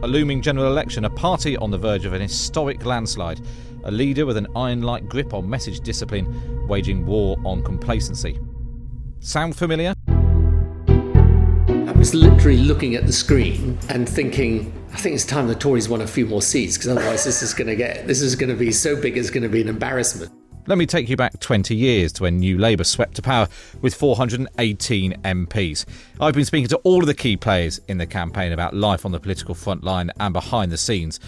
A looming general election, a party on the verge of an historic landslide, a leader with an iron like grip on message discipline, waging war on complacency. Sound familiar? I was literally looking at the screen and thinking, I think it's time the Tories won a few more seats because otherwise this is going to get this is going to be so big it's going to be an embarrassment. Let me take you back 20 years to when New Labour swept to power with 418 MPs. I've been speaking to all of the key players in the campaign about life on the political front line and behind the scenes.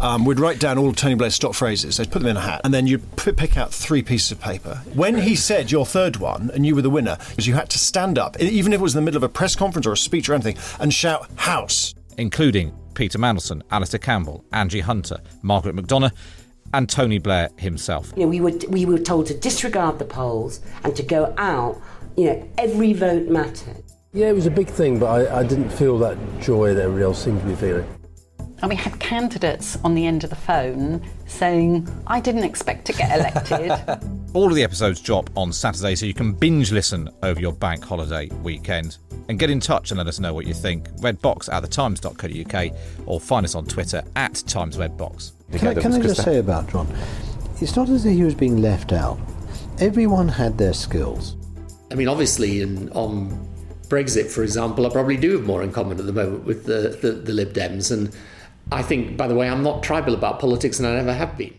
Um, we'd write down all of Tony Blair's stock phrases, they'd put them in a hat, and then you'd p- pick out three pieces of paper. When he said your third one and you were the winner, you had to stand up, even if it was in the middle of a press conference or a speech or anything, and shout, House! Including Peter Mandelson, Alastair Campbell, Anji Hunter, Margaret McDonagh, and Tony Blair himself. You know, we were we were told to disregard the polls and to go out. You know, every vote mattered. Yeah, it was a big thing, but I, I didn't feel that joy that everybody else seemed to be feeling. And we had candidates on the end of the phone saying, I didn't expect to get elected. All of the episodes drop on Saturday, so you can binge listen over your bank holiday weekend. And get in touch and let us know what you think. Redbox at thetimes.co.uk or find us on Twitter at TimesRedbox. Can I, can I just say about John? It's not as if he was being left out. Everyone had their skills. I mean, obviously, in, on Brexit, for example, I probably do have more in common at the moment with the, the, the Lib Dems. And I think, by the way, I'm not tribal about politics and I never have been.